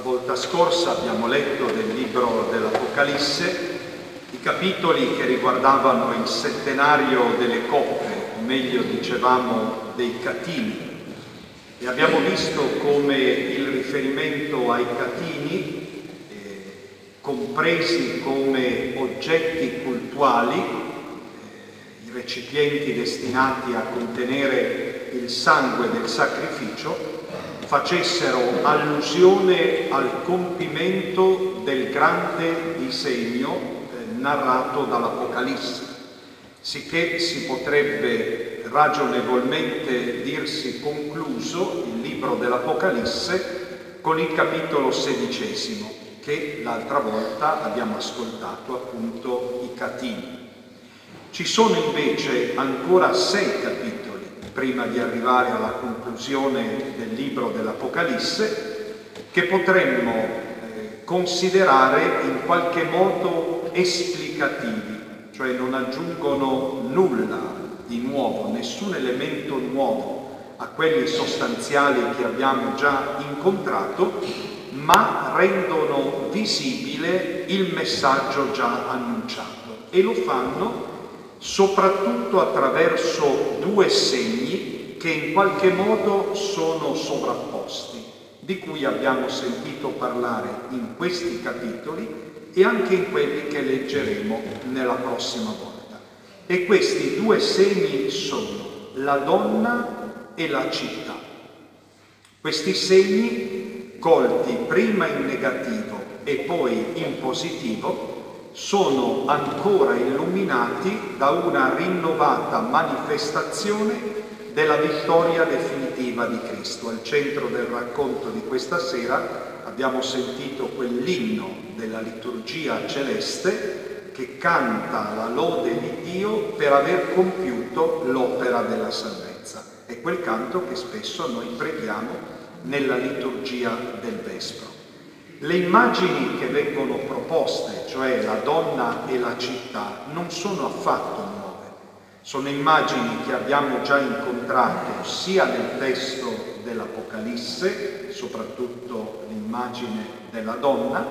La volta scorsa abbiamo letto del libro dell'Apocalisse i capitoli che riguardavano il settenario delle coppe, o meglio dicevamo dei catini, e abbiamo visto come il riferimento ai catini, eh, compresi come oggetti cultuali, eh, i recipienti destinati a contenere il sangue del sacrificio, facessero allusione al compimento del grande disegno eh, narrato dall'Apocalisse, sicché si potrebbe ragionevolmente dirsi concluso il libro dell'Apocalisse con il capitolo sedicesimo che l'altra volta abbiamo ascoltato appunto i catini. Ci sono invece ancora sei capitoli prima di arrivare alla conclusione del libro dell'Apocalisse che potremmo eh, considerare in qualche modo esplicativi, cioè non aggiungono nulla di nuovo, nessun elemento nuovo a quelli sostanziali che abbiamo già incontrato, ma rendono visibile il messaggio già annunciato. E lo fanno soprattutto attraverso due segni che in qualche modo sono sovrapposti, di cui abbiamo sentito parlare in questi capitoli e anche in quelli che leggeremo nella prossima volta. E questi due segni sono la donna e la città. Questi segni, colti prima in negativo e poi in positivo, sono ancora illuminati da una rinnovata manifestazione della vittoria definitiva di Cristo. Al centro del racconto di questa sera abbiamo sentito quell'inno della liturgia celeste che canta la lode di Dio per aver compiuto l'opera della salvezza. È quel canto che spesso noi preghiamo nella liturgia del Vespro. Le immagini che vengono proposte, cioè la donna e la città, non sono affatto nuove. Sono immagini che abbiamo già incontrato sia nel testo dell'Apocalisse, soprattutto l'immagine della donna,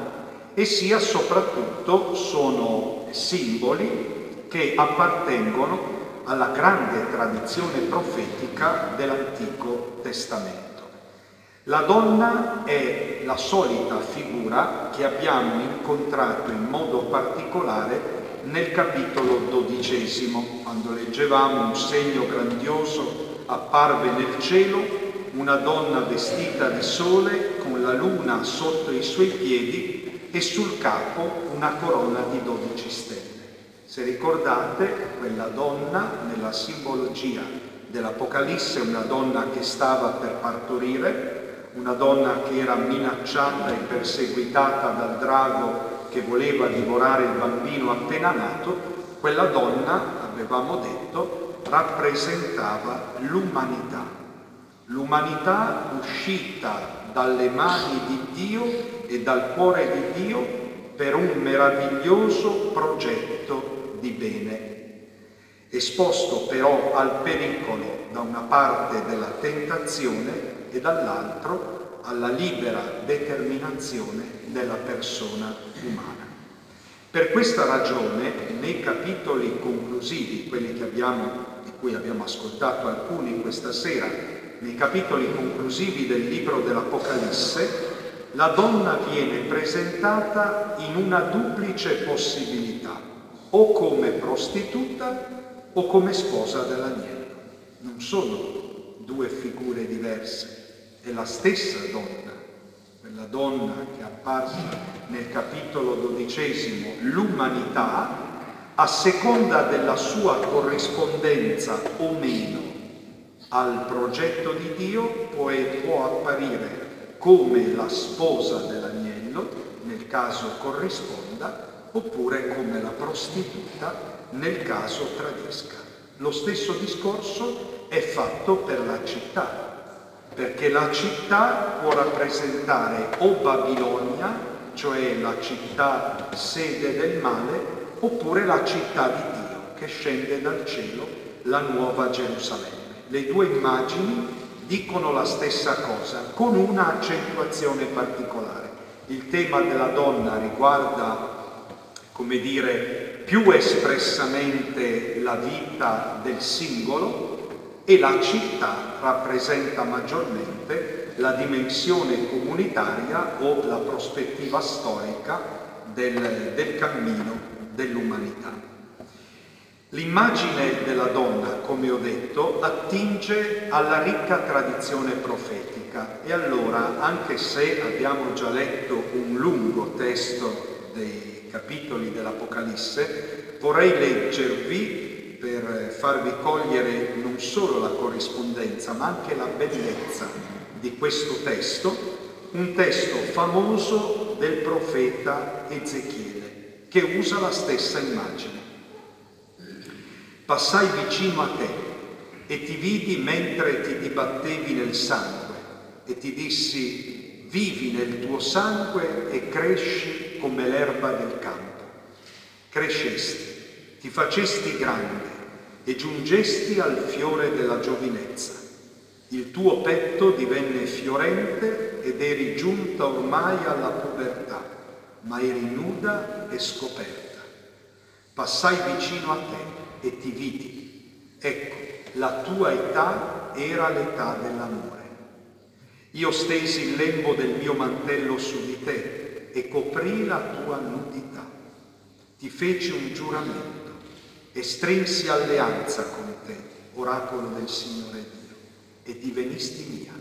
e sia soprattutto sono simboli che appartengono alla grande tradizione profetica dell'Antico Testamento. La donna è la solita figura che abbiamo incontrato in modo particolare nel capitolo dodicesimo, quando leggevamo un segno grandioso apparve nel cielo, una donna vestita di sole con la luna sotto i suoi piedi e sul capo una corona di dodici stelle. Se ricordate, quella donna nella simbologia dell'Apocalisse, una donna che stava per partorire, una donna che era minacciata e perseguitata dal drago che voleva divorare il bambino appena nato, quella donna, avevamo detto, rappresentava l'umanità, l'umanità uscita dalle mani di Dio e dal cuore di Dio per un meraviglioso progetto di bene, esposto però al pericolo da una parte della tentazione e dall'altro alla libera determinazione della persona umana. Per questa ragione, nei capitoli conclusivi, quelli abbiamo, di cui abbiamo ascoltato alcuni questa sera, nei capitoli conclusivi del libro dell'Apocalisse, la donna viene presentata in una duplice possibilità, o come prostituta o come sposa dell'agnello. Non sono due figure diverse, è la stessa donna, quella donna che è apparsa nel capitolo dodicesimo, l'umanità, a seconda della sua corrispondenza o meno al progetto di Dio, può, può apparire come la sposa dell'agnello, nel caso corrisponda, oppure come la prostituta, nel caso tradisca. Lo stesso discorso è fatto per la città, perché la città può rappresentare o Babilonia, cioè la città sede del male, oppure la città di Dio che scende dal cielo, la nuova Gerusalemme. Le due immagini dicono la stessa cosa, con una accentuazione particolare. Il tema della donna riguarda, come dire, più espressamente la vita del singolo e la città rappresenta maggiormente la dimensione comunitaria o la prospettiva storica del, del cammino dell'umanità. L'immagine della donna, come ho detto, attinge alla ricca tradizione profetica e allora, anche se abbiamo già letto un lungo testo dei capitoli dell'Apocalisse, vorrei leggervi per farvi cogliere non solo la corrispondenza, ma anche la bellezza di questo testo, un testo famoso del profeta Ezechiele, che usa la stessa immagine. Passai vicino a te e ti vidi mentre ti dibattevi nel sangue e ti dissi, vivi nel tuo sangue e cresci come l'erba del campo. Crescesti, ti facesti grande e giungesti al fiore della giovinezza. Il tuo petto divenne fiorente ed eri giunta ormai alla pubertà, ma eri nuda e scoperta. Passai vicino a te e ti vidi. Ecco, la tua età era l'età dell'amore. Io stesi il lembo del mio mantello su di te e coprì la tua nudità. Ti feci un giuramento e strinsi alleanza con te, oracolo del Signore Dio, e divenisti mia.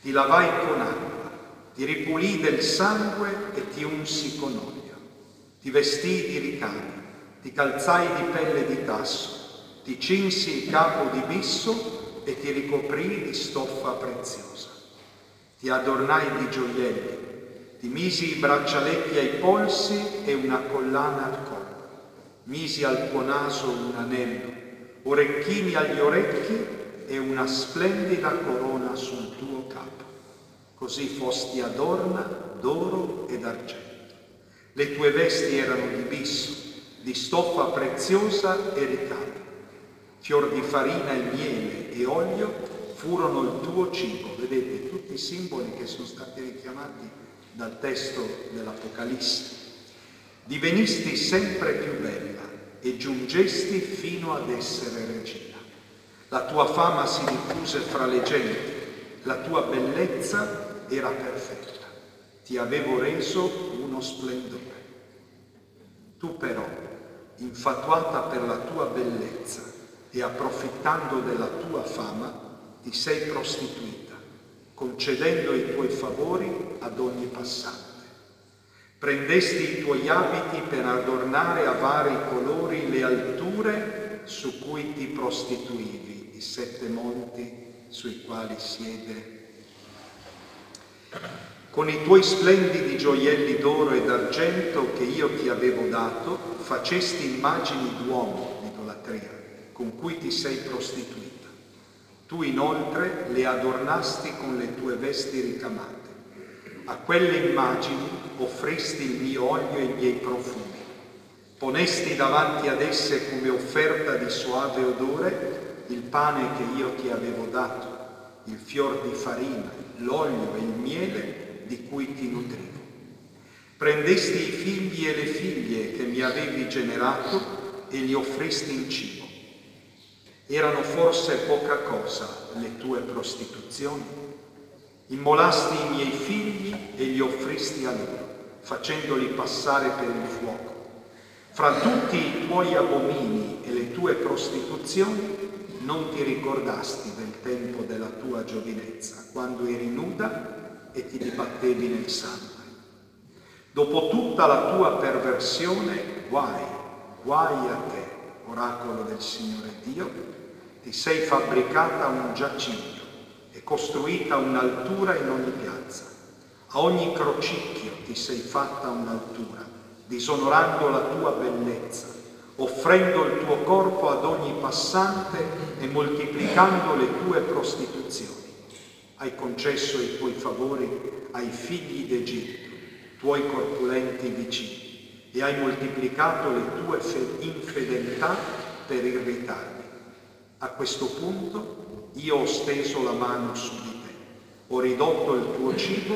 Ti lavai con acqua, ti ripulì del sangue e ti unsi con olio. Ti vestii di ricami ti calzai di pelle di tasso, ti cinsi il capo di bisso e ti ricoprii di stoffa preziosa. Ti adornai di gioielli, ti misi i braccialetti ai polsi e una collana al collo. Misi al tuo naso un anello, orecchini agli orecchi e una splendida corona sul tuo capo. Così fosti adorna d'oro ed argento. Le tue vesti erano di bisso di stoffa preziosa e ricama. Fior di farina e miele e olio furono il tuo cibo. Vedete tutti i simboli che sono stati richiamati dal testo dell'Apocalisse. Divenisti sempre più bella e giungesti fino ad essere regina. La tua fama si diffuse fra le genti, la tua bellezza era perfetta. Ti avevo reso uno splendore. Tu però infatuata per la tua bellezza e approfittando della tua fama, ti sei prostituita, concedendo i tuoi favori ad ogni passante. Prendesti i tuoi abiti per adornare a vari colori le alture su cui ti prostituivi, i sette monti sui quali siede con i tuoi splendidi gioielli d'oro e d'argento che io ti avevo dato, facesti immagini d'uomo, idolatria, con cui ti sei prostituita. Tu inoltre le adornasti con le tue vesti ricamate. A quelle immagini offristi il mio olio e i miei profumi. Ponesti davanti ad esse come offerta di suave odore il pane che io ti avevo dato, il fior di farina, l'olio e il miele di cui ti nutrivo. Prendesti i figli e le figlie che mi avevi generato e li offristi in cibo. Erano forse poca cosa le tue prostituzioni? Immolasti i miei figli e li offristi a loro, facendoli passare per il fuoco. Fra tutti i tuoi abomini e le tue prostituzioni non ti ricordasti del tempo della tua giovinezza, quando eri nuda e ti dibattevi nel sangue. Dopo tutta la tua perversione, guai, guai a te, oracolo del Signore Dio, ti sei fabbricata un giaciglio costruita un'altura in ogni piazza. A ogni crocicchio ti sei fatta un'altura, disonorando la tua bellezza, offrendo il tuo corpo ad ogni passante e moltiplicando le tue prostituzioni hai concesso i tuoi favori ai figli d'Egitto, tuoi corpulenti vicini, e hai moltiplicato le tue infedeltà per irritarmi. A questo punto io ho steso la mano su di te, ho ridotto il tuo cibo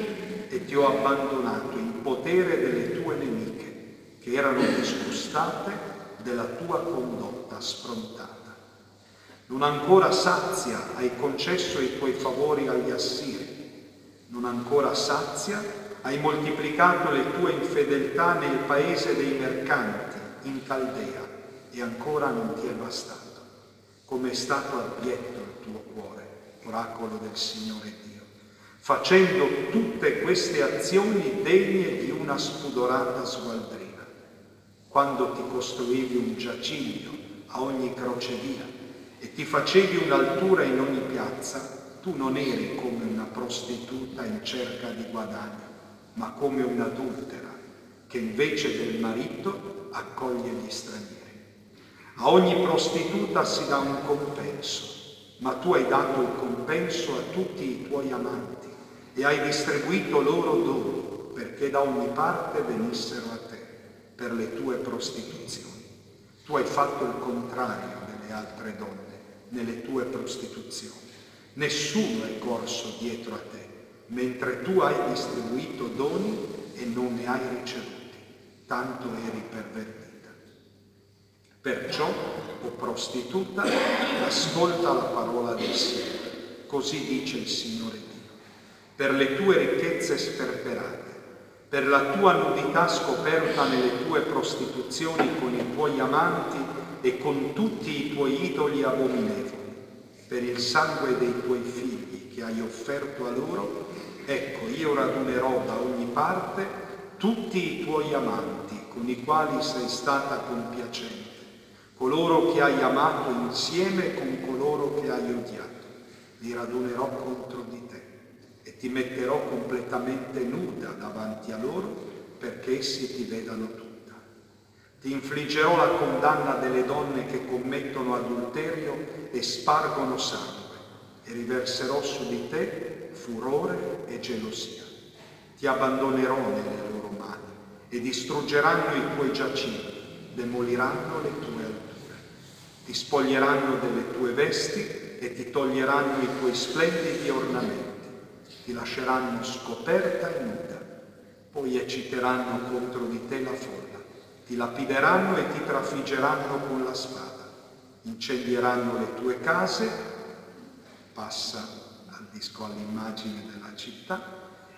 e ti ho abbandonato in potere delle tue nemiche, che erano disgustate della tua condotta sfrontata. Non ancora sazia hai concesso i tuoi favori agli assiri, non ancora sazia hai moltiplicato le tue infedeltà nel paese dei mercanti, in Caldea, e ancora non ti è bastato. Come è stato cuore, oracolo del Signore Dio, facendo tutte queste azioni degne di una spudorata sgualdrina quando ti costruivi un giaciglio a ogni crocevia e ti facevi un'altura in ogni piazza, tu non eri come una prostituta in cerca di guadagno, ma come un'adultera che invece del marito accoglie gli stranieri. A ogni prostituta si dà un compenso, ma tu hai dato il compenso a tutti i tuoi amanti e hai distribuito loro doni perché da ogni parte venissero a te per le tue prostituzioni. Tu hai fatto il contrario delle altre donne nelle tue prostituzioni. Nessuno è corso dietro a te, mentre tu hai distribuito doni e non ne hai ricevuti, tanto eri pervertita. Perciò, o prostituta, ascolta la parola del Signore. Così dice il Signore Dio. Per le tue ricchezze sperperate, per la tua nudità scoperta nelle tue prostituzioni con i tuoi amanti e con tutti i tuoi idoli abominevoli, per il sangue dei tuoi figli che hai offerto a loro, ecco io radunerò da ogni parte tutti i tuoi amanti con i quali sei stata compiacente, coloro che hai amato insieme con coloro che hai odiato, li radunerò contro di te e ti metterò completamente nuda davanti a loro perché essi ti vedano tutta. Ti infliggerò la condanna delle donne che commettono adulterio e spargono sangue e riverserò su di te furore e gelosia. Ti abbandonerò nelle loro mani e distruggeranno i tuoi giacimenti, demoliranno le tue. Ti spoglieranno delle tue vesti e ti toglieranno i tuoi splendidi ornamenti. Ti lasceranno scoperta e nuda, poi ecciteranno contro di te la folla, ti lapideranno e ti trafiggeranno con la spada, incendieranno le tue case, passa al disco all'immagine della città,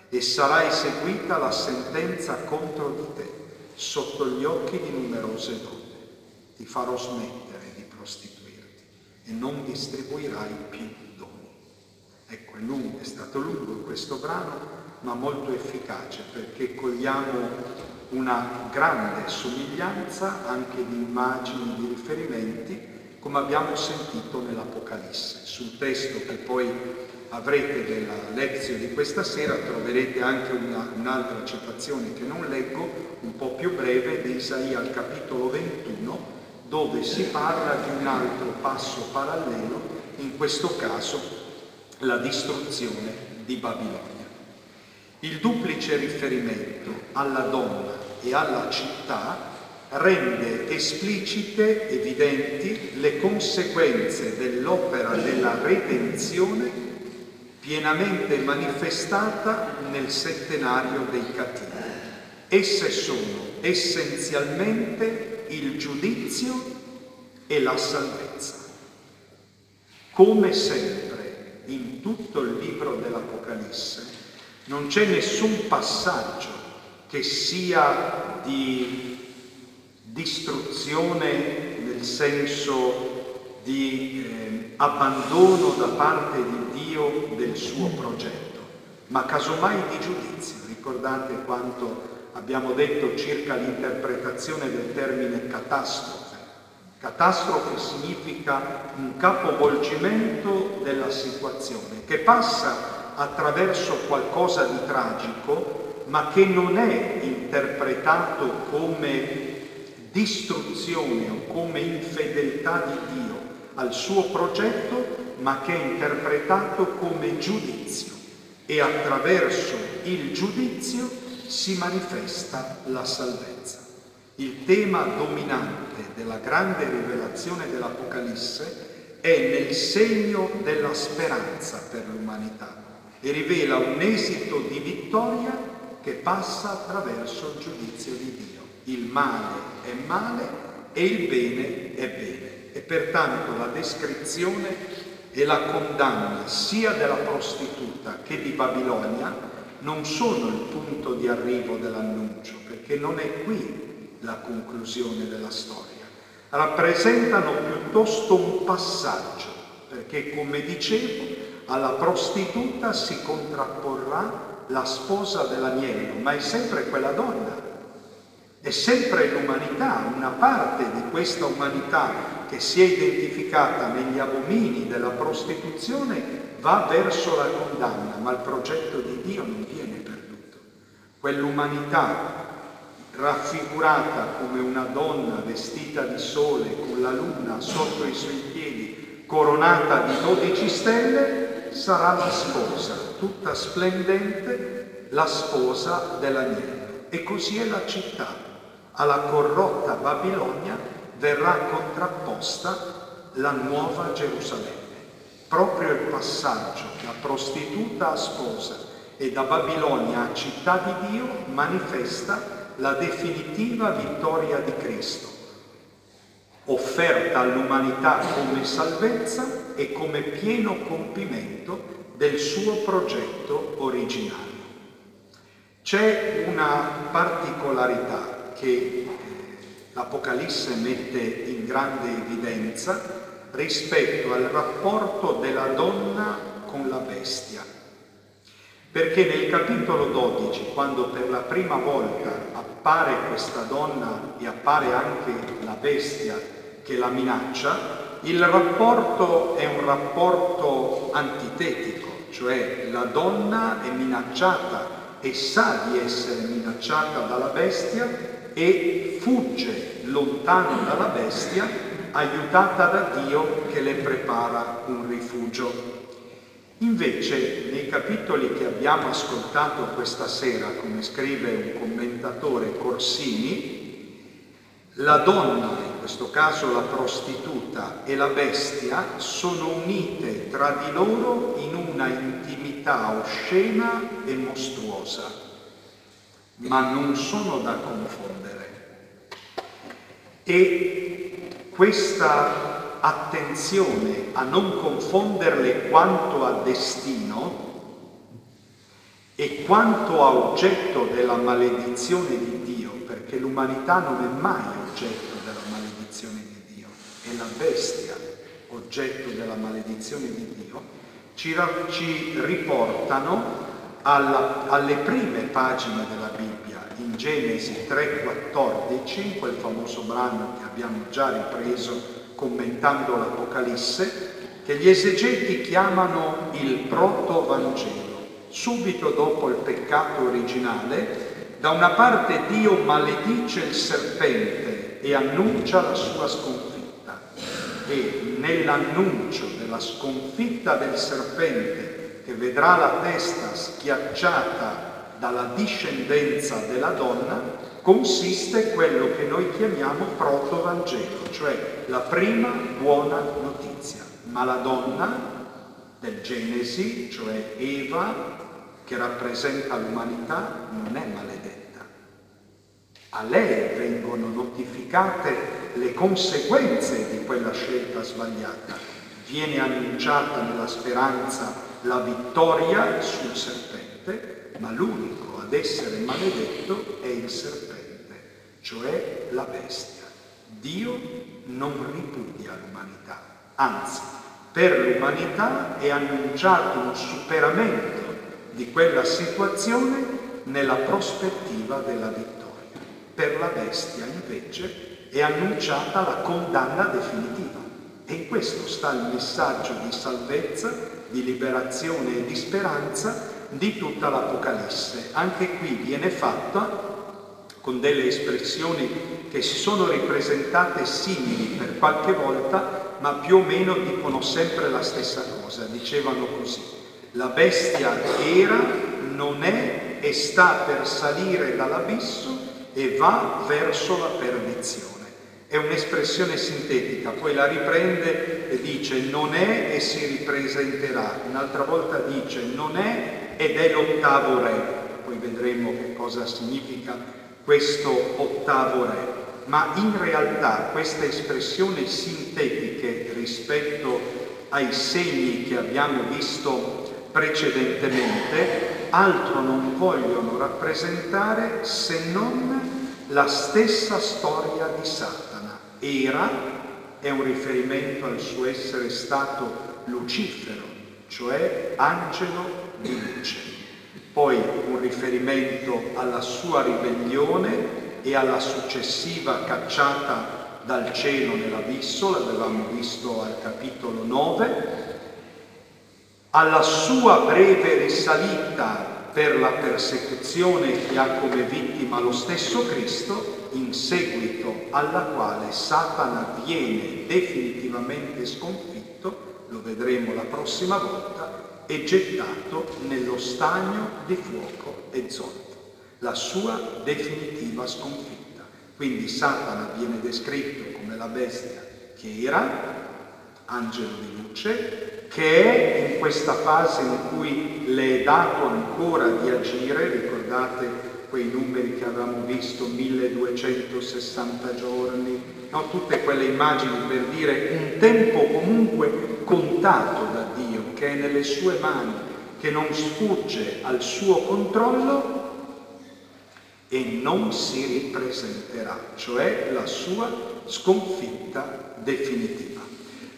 e sarà eseguita la sentenza contro di te sotto gli occhi di numerose donne. Ti farò smettere e non distribuirai più Ecco, è, lungo, è stato lungo questo brano, ma molto efficace perché cogliamo una grande somiglianza anche di immagini, di riferimenti, come abbiamo sentito nell'Apocalisse. Sul testo che poi avrete della lezione di questa sera troverete anche una, un'altra citazione che non leggo, un po' più breve, di Isaia al capitolo 21, dove si parla di un altro passo parallelo, in questo caso la distruzione di Babilonia. Il duplice riferimento alla donna e alla città rende esplicite, evidenti, le conseguenze dell'opera della redenzione pienamente manifestata nel settenario dei cattivi. Esse sono essenzialmente il giudizio e la salvezza. Come sempre in tutto il libro dell'Apocalisse non c'è nessun passaggio che sia di distruzione nel senso di eh, abbandono da parte di Dio del suo progetto, ma casomai di giudizio. Ricordate quanto abbiamo detto circa l'interpretazione del termine catastrofe. Catastrofe significa un capovolgimento della situazione che passa attraverso qualcosa di tragico, ma che non è interpretato come distruzione o come infedeltà di Dio al suo progetto, ma che è interpretato come giudizio. E attraverso il giudizio si manifesta la salvezza. Il tema dominante della grande rivelazione dell'Apocalisse è nel segno della speranza per l'umanità e rivela un esito di vittoria che passa attraverso il giudizio di Dio. Il male è male e il bene è bene. E pertanto la descrizione e la condanna sia della prostituta che di Babilonia non sono il punto di arrivo dell'annuncio, perché non è qui la conclusione della storia. Rappresentano piuttosto un passaggio, perché come dicevo, alla prostituta si contrapporrà la sposa dell'agnello, ma è sempre quella donna, è sempre l'umanità, una parte di questa umanità che si è identificata negli abomini della prostituzione va verso la condanna, ma il progetto di Dio non viene perduto. Quell'umanità raffigurata come una donna vestita di sole con la luna sotto i suoi piedi, coronata di dodici stelle, sarà la sposa, tutta splendente, la sposa dell'agnello. E così è la città. Alla corrotta Babilonia verrà contrapposta la nuova Gerusalemme proprio il passaggio da prostituta a sposa e da Babilonia città di Dio manifesta la definitiva vittoria di Cristo, offerta all'umanità come salvezza e come pieno compimento del suo progetto originario. C'è una particolarità che eh, l'Apocalisse mette in grande evidenza rispetto al rapporto della donna con la bestia. Perché nel capitolo 12, quando per la prima volta appare questa donna e appare anche la bestia che la minaccia, il rapporto è un rapporto antitetico, cioè la donna è minacciata e sa di essere minacciata dalla bestia e fugge lontano dalla bestia aiutata da Dio che le prepara un rifugio. Invece, nei capitoli che abbiamo ascoltato questa sera, come scrive un commentatore Corsini, la donna, in questo caso la prostituta, e la bestia sono unite tra di loro in una intimità oscena e mostruosa, ma non sono da confondere. E questa attenzione a non confonderle quanto a destino e quanto a oggetto della maledizione di Dio, perché l'umanità non è mai oggetto della maledizione di Dio, è la bestia oggetto della maledizione di Dio, ci, ci riportano alla, alle prime pagine della Bibbia in Genesi 3:14, in quel famoso brano che abbiamo già ripreso commentando l'Apocalisse, che gli esegeti chiamano il proto-vangelo. Subito dopo il peccato originale, da una parte Dio maledice il serpente e annuncia la sua sconfitta e nell'annuncio della sconfitta del serpente che vedrà la testa schiacciata dalla discendenza della donna consiste quello che noi chiamiamo proto-vangelo, cioè la prima buona notizia. Ma la donna del Genesi, cioè Eva, che rappresenta l'umanità, non è maledetta. A lei vengono notificate le conseguenze di quella scelta sbagliata. Viene annunciata nella speranza la vittoria sul serpente ma l'unico ad essere maledetto è il serpente, cioè la bestia. Dio non ripudia l'umanità, anzi, per l'umanità è annunciato un superamento di quella situazione nella prospettiva della vittoria. Per la bestia invece è annunciata la condanna definitiva. E in questo sta il messaggio di salvezza, di liberazione e di speranza di tutta l'Apocalisse. Anche qui viene fatta con delle espressioni che si sono ripresentate simili per qualche volta, ma più o meno dicono sempre la stessa cosa. Dicevano così, la bestia era, non è e sta per salire dall'abisso e va verso la perdizione. È un'espressione sintetica, poi la riprende e dice non è e si ripresenterà. Un'altra volta dice non è ed è l'ottavo re. Poi vedremo che cosa significa questo ottavo re. Ma in realtà queste espressioni sintetiche rispetto ai segni che abbiamo visto precedentemente altro non vogliono rappresentare se non la stessa storia di Satana. Era è un riferimento al suo essere stato Lucifero, cioè angelo di luce. Poi un riferimento alla sua ribellione e alla successiva cacciata dal cielo nell'abisso, l'avevamo visto al capitolo 9, alla sua breve risalita per la persecuzione che ha come vittima lo stesso Cristo, in seguito alla quale Satana viene definitivamente sconfitto, lo vedremo la prossima volta, e gettato nello stagno di fuoco e zolfo, la sua definitiva sconfitta. Quindi Satana viene descritto come la bestia che era, angelo di luce, che è in questa fase in cui le è dato ancora di agire, ricordate quei numeri che avevamo visto, 1260 giorni, no? tutte quelle immagini per dire un tempo comunque contato da Dio, che è nelle sue mani, che non sfugge al suo controllo e non si ripresenterà, cioè la sua sconfitta definitiva.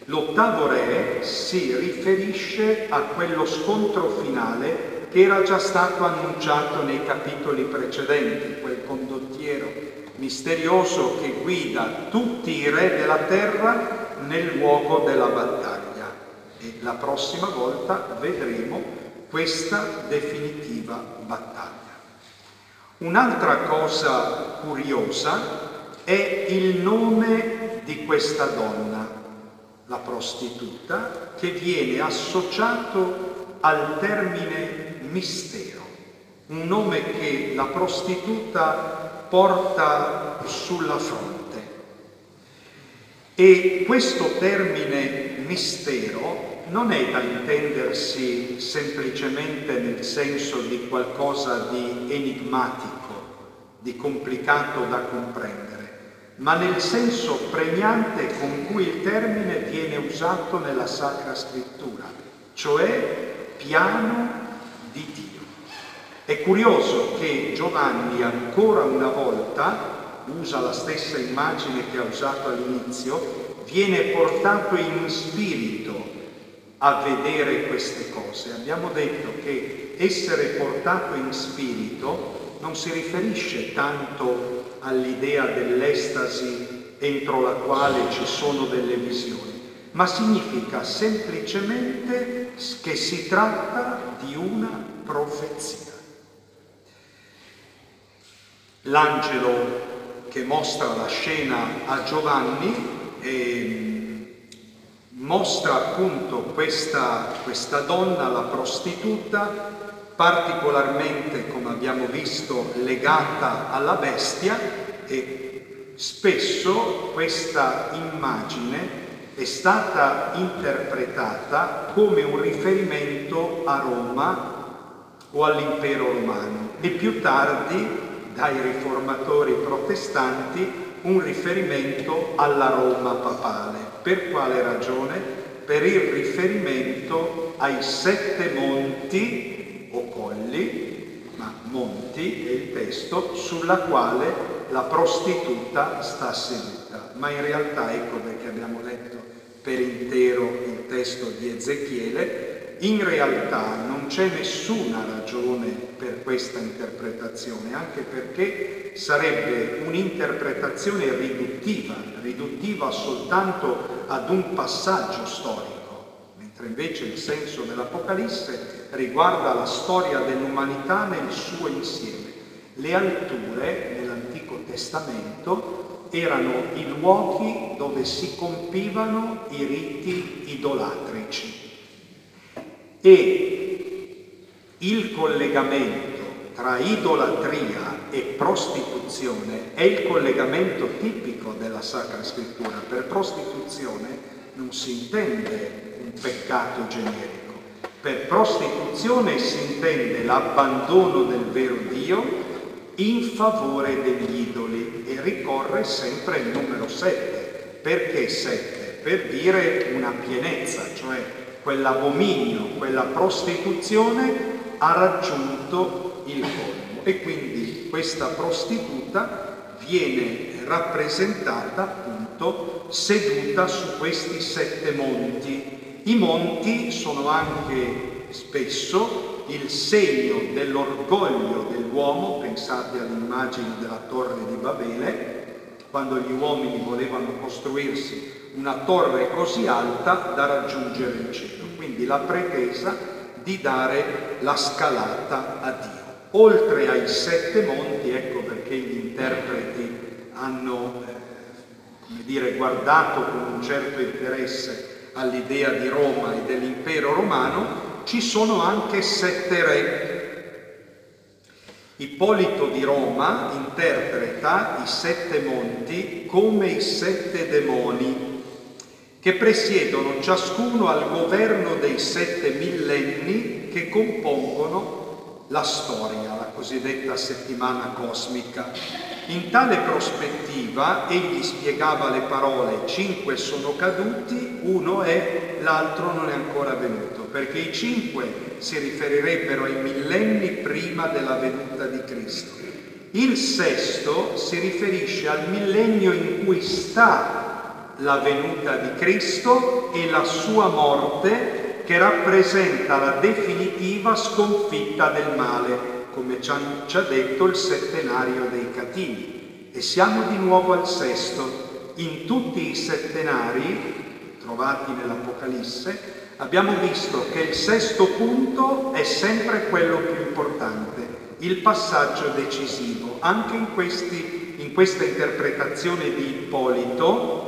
L'ottavo re si riferisce a quello scontro finale che era già stato annunciato nei capitoli precedenti, quel condottiero misterioso che guida tutti i re della terra nel luogo della battaglia. E la prossima volta vedremo questa definitiva battaglia. Un'altra cosa curiosa è il nome di questa donna, la prostituta, che viene associato al termine mistero, un nome che la prostituta porta sulla fronte. E questo termine mistero non è da intendersi semplicemente nel senso di qualcosa di enigmatico, di complicato da comprendere ma nel senso pregnante con cui il termine viene usato nella Sacra Scrittura, cioè piano di Dio. È curioso che Giovanni ancora una volta usa la stessa immagine che ha usato all'inizio, viene portato in spirito a vedere queste cose. Abbiamo detto che essere portato in spirito non si riferisce tanto all'idea dell'estasi entro la quale ci sono delle visioni, ma significa semplicemente che si tratta di una profezia. L'angelo che mostra la scena a Giovanni eh, mostra appunto questa, questa donna, la prostituta, particolarmente, come abbiamo visto, legata alla bestia e spesso questa immagine è stata interpretata come un riferimento a Roma o all'impero romano e più tardi dai riformatori protestanti un riferimento alla Roma papale. Per quale ragione? Per il riferimento ai sette monti o colli, ma monti è il testo, sulla quale la prostituta sta seduta. Ma in realtà, ecco perché abbiamo letto per intero il testo di Ezechiele, in realtà non c'è nessuna ragione per questa interpretazione, anche perché sarebbe un'interpretazione riduttiva, riduttiva soltanto ad un passaggio storico mentre invece il senso dell'Apocalisse riguarda la storia dell'umanità nel suo insieme. Le alture nell'Antico Testamento erano i luoghi dove si compivano i riti idolatrici e il collegamento tra idolatria e prostituzione è il collegamento tipico della Sacra Scrittura. Per prostituzione non si intende un peccato generico. Per prostituzione si intende l'abbandono del vero Dio in favore degli idoli e ricorre sempre il numero 7. Perché 7? Per dire una pienezza, cioè quell'abominio, quella prostituzione ha raggiunto il colmo e quindi questa prostituta viene rappresentata appunto seduta su questi sette monti. I monti sono anche spesso il segno dell'orgoglio dell'uomo, pensate all'immagine della torre di Babele, quando gli uomini volevano costruirsi una torre così alta da raggiungere il cielo. Quindi la pretesa di dare la scalata a Dio. Oltre ai sette monti, ecco perché gli interpreti hanno, eh, dire, guardato con un certo interesse all'idea di Roma e dell'impero romano, ci sono anche sette re. Ippolito di Roma interpreta i sette monti come i sette demoni che presiedono ciascuno al governo dei sette millenni che compongono la storia, la cosiddetta settimana cosmica. In tale prospettiva egli spiegava le parole cinque sono caduti, uno è, l'altro non è ancora venuto, perché i cinque si riferirebbero ai millenni prima della venuta di Cristo. Il sesto si riferisce al millennio in cui sta la venuta di Cristo e la sua morte che rappresenta la definitiva sconfitta del male, come ci ha detto il settenario dei Catini. E siamo di nuovo al sesto. In tutti i settenari trovati nell'Apocalisse abbiamo visto che il sesto punto è sempre quello più importante, il passaggio decisivo. Anche in, questi, in questa interpretazione di Ippolito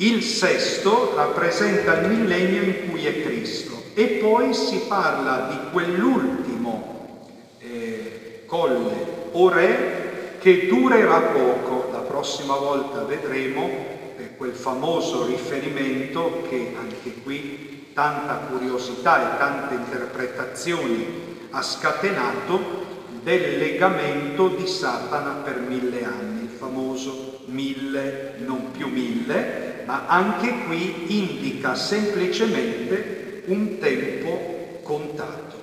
il sesto rappresenta il millennio in cui è Cristo e poi si parla di quell'ultimo eh, colle o re che durerà poco. La prossima volta vedremo eh, quel famoso riferimento che anche qui tanta curiosità e tante interpretazioni ha scatenato del legamento di Satana per mille anni, il famoso mille, non più mille, ma anche qui indica semplicemente un tempo contato.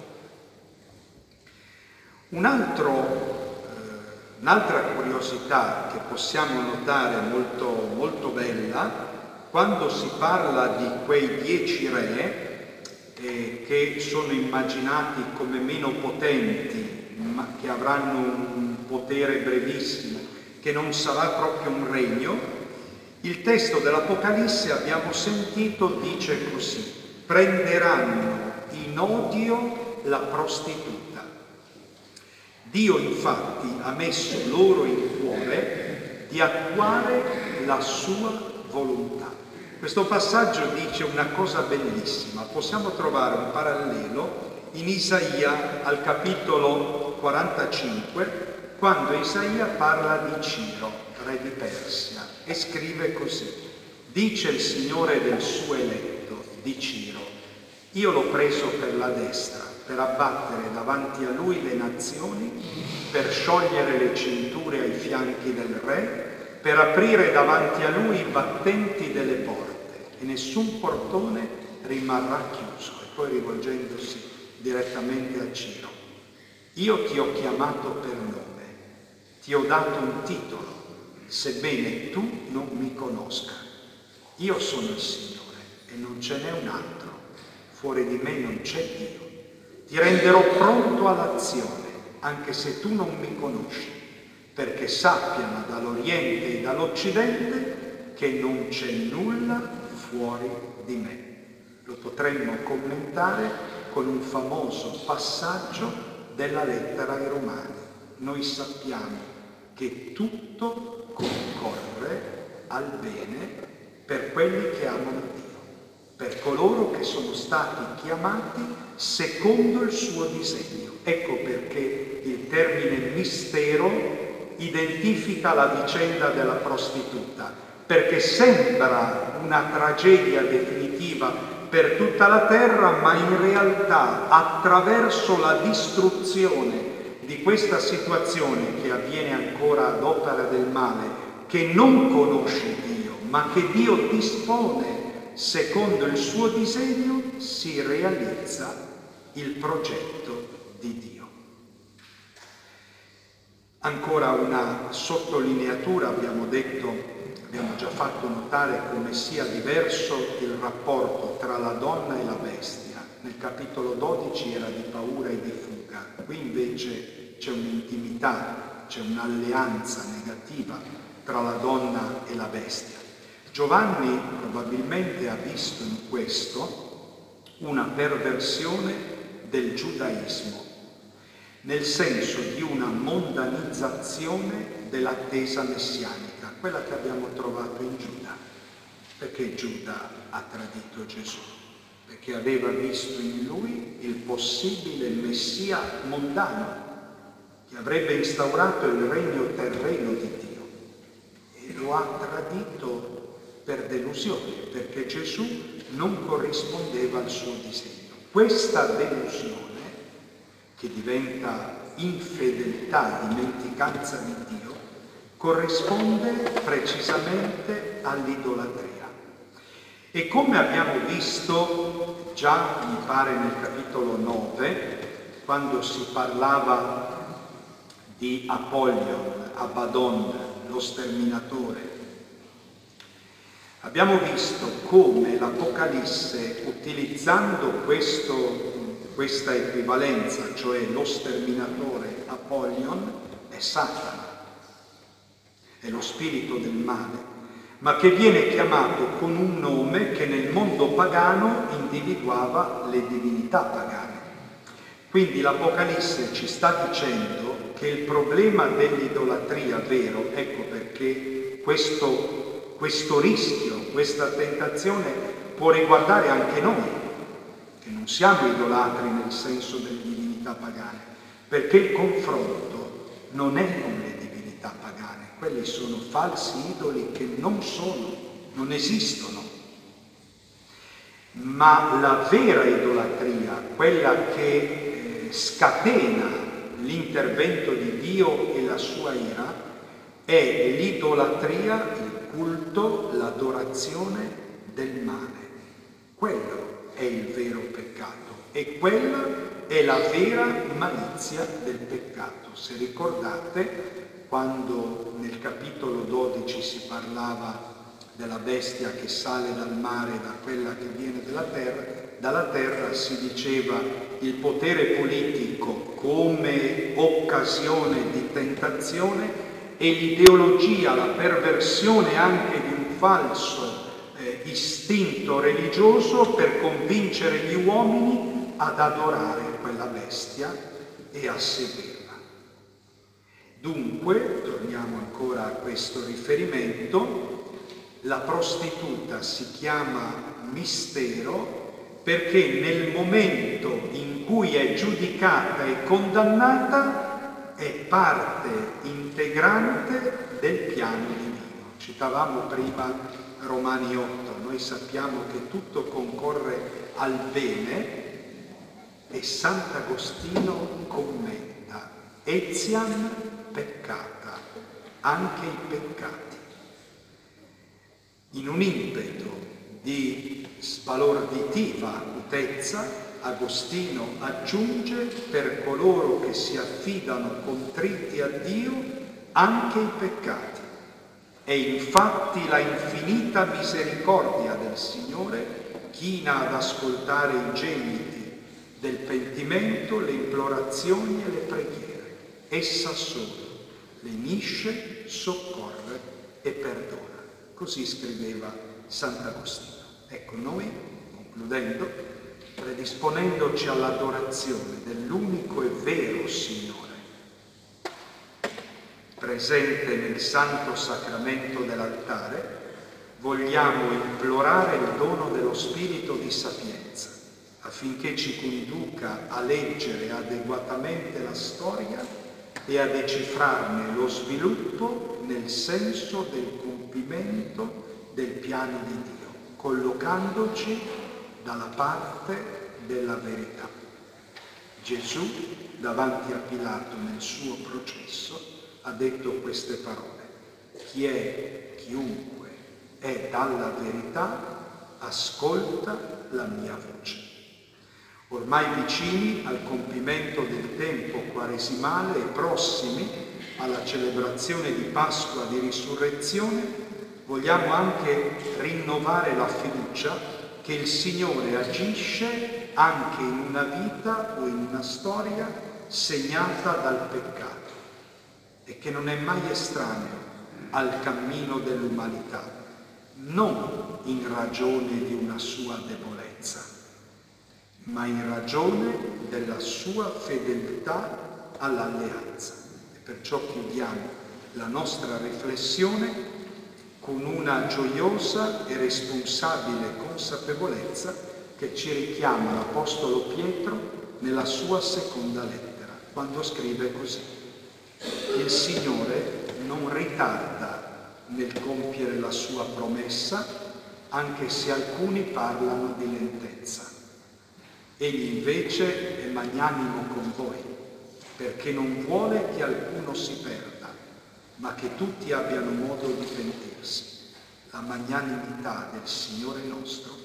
Un altro, eh, un'altra curiosità che possiamo notare molto, molto bella, quando si parla di quei dieci re eh, che sono immaginati come meno potenti, ma che avranno un potere brevissimo, che non sarà proprio un regno, il testo dell'Apocalisse, abbiamo sentito, dice così, prenderanno in odio la prostituta. Dio infatti ha messo loro in cuore di attuare la sua volontà. Questo passaggio dice una cosa bellissima, possiamo trovare un parallelo in Isaia al capitolo 45, quando Isaia parla di Ciro, re di Persia e scrive così. Dice il Signore del suo eletto, di Ciro, io l'ho preso per la destra, per abbattere davanti a lui le nazioni, per sciogliere le cinture ai fianchi del re, per aprire davanti a lui i battenti delle porte e nessun portone rimarrà chiuso. E poi rivolgendosi direttamente a Ciro, io ti ho chiamato per nome, ti ho dato un titolo sebbene tu non mi conosca. Io sono il Signore e non ce n'è un altro. Fuori di me non c'è Dio. Ti renderò pronto all'azione, anche se tu non mi conosci, perché sappiano dall'Oriente e dall'Occidente che non c'è nulla fuori di me. Lo potremmo commentare con un famoso passaggio della lettera ai Romani. Noi sappiamo che tutto concorre al bene per quelli che amano Dio, per coloro che sono stati chiamati secondo il suo disegno. Ecco perché il termine mistero identifica la vicenda della prostituta, perché sembra una tragedia definitiva per tutta la terra, ma in realtà attraverso la distruzione di questa situazione che avviene ancora ad opera del male, che non conosce Dio, ma che Dio dispone secondo il suo disegno, si realizza il progetto di Dio. Ancora una sottolineatura, abbiamo detto, abbiamo già fatto notare come sia diverso il rapporto tra la donna e la bestia. Nel capitolo 12 era di paura e di fuga, qui invece c'è un'intimità, c'è un'alleanza negativa tra la donna e la bestia. Giovanni probabilmente ha visto in questo una perversione del giudaismo, nel senso di una mondanizzazione dell'attesa messianica, quella che abbiamo trovato in Giuda. Perché Giuda ha tradito Gesù? Perché aveva visto in lui il possibile Messia mondano, che avrebbe instaurato il regno terreno di Dio. E lo ha tradito per delusione, perché Gesù non corrispondeva al suo disegno. Questa delusione che diventa infedeltà, dimenticanza di Dio, corrisponde precisamente all'idolatria. E come abbiamo visto già, mi pare, nel capitolo 9, quando si parlava di Apollyon, Abaddon, lo sterminatore, abbiamo visto come l'Apocalisse, utilizzando questo questa equivalenza, cioè lo sterminatore Apollyon, è Satana, è lo spirito del male, ma che viene chiamato con un nome che nel mondo pagano individuava le divinità pagane. Quindi l'Apocalisse ci sta dicendo che il problema dell'idolatria vero, ecco perché questo, questo rischio, questa tentazione può riguardare anche noi, che non siamo idolatri nel senso delle divinità pagane, perché il confronto non è con le divinità pagane, quelli sono falsi idoli che non sono, non esistono. Ma la vera idolatria, quella che eh, scatena l'intervento di Dio e la sua ira, è l'idolatria, il culto, l'adorazione del male. Quello è il vero peccato e quella è la vera malizia del peccato. Se ricordate, quando nel capitolo 12 si parlava della bestia che sale dal mare, da quella che viene dalla terra, dalla terra si diceva il potere politico come occasione di tentazione e l'ideologia, la perversione anche di un falso istinto religioso per convincere gli uomini ad adorare quella bestia e a seguirla. Dunque, torniamo ancora a questo riferimento, la prostituta si chiama mistero perché nel momento in cui è giudicata e condannata è parte integrante del piano divino. Citavamo prima Romani 8, noi sappiamo che tutto concorre al bene e Sant'Agostino commenta, Ezian peccata, anche i peccati. In un impeto di sbalorditiva acutezza, Agostino aggiunge per coloro che si affidano contritti a Dio anche i peccati è infatti la infinita misericordia del Signore china ad ascoltare i gemiti del pentimento, le implorazioni e le preghiere. Essa solo lenisce, soccorre e perdona. Così scriveva Sant'Agostino. Ecco, noi, concludendo, predisponendoci all'adorazione dell'unico e vero Signore, presente nel santo sacramento dell'altare, vogliamo implorare il dono dello spirito di sapienza affinché ci conduca a leggere adeguatamente la storia e a decifrarne lo sviluppo nel senso del compimento del piano di Dio, collocandoci dalla parte della verità. Gesù, davanti a Pilato nel suo processo, ha detto queste parole. Chi è, chiunque è dalla verità, ascolta la mia voce. Ormai vicini al compimento del tempo quaresimale e prossimi alla celebrazione di Pasqua di risurrezione, vogliamo anche rinnovare la fiducia che il Signore agisce anche in una vita o in una storia segnata dal peccato e che non è mai estraneo al cammino dell'umanità, non in ragione di una sua debolezza ma in ragione della sua fedeltà all'alleanza. E perciò chiudiamo la nostra riflessione con una gioiosa e responsabile consapevolezza che ci richiama l'Apostolo Pietro nella sua seconda lettera, quando scrive così. Il Signore non ritarda nel compiere la sua promessa, anche se alcuni parlano di lentezza Egli invece è magnanimo con voi, perché non vuole che alcuno si perda, ma che tutti abbiano modo di pentirsi. La magnanimità del Signore nostro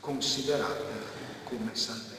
consideratela come salvezza.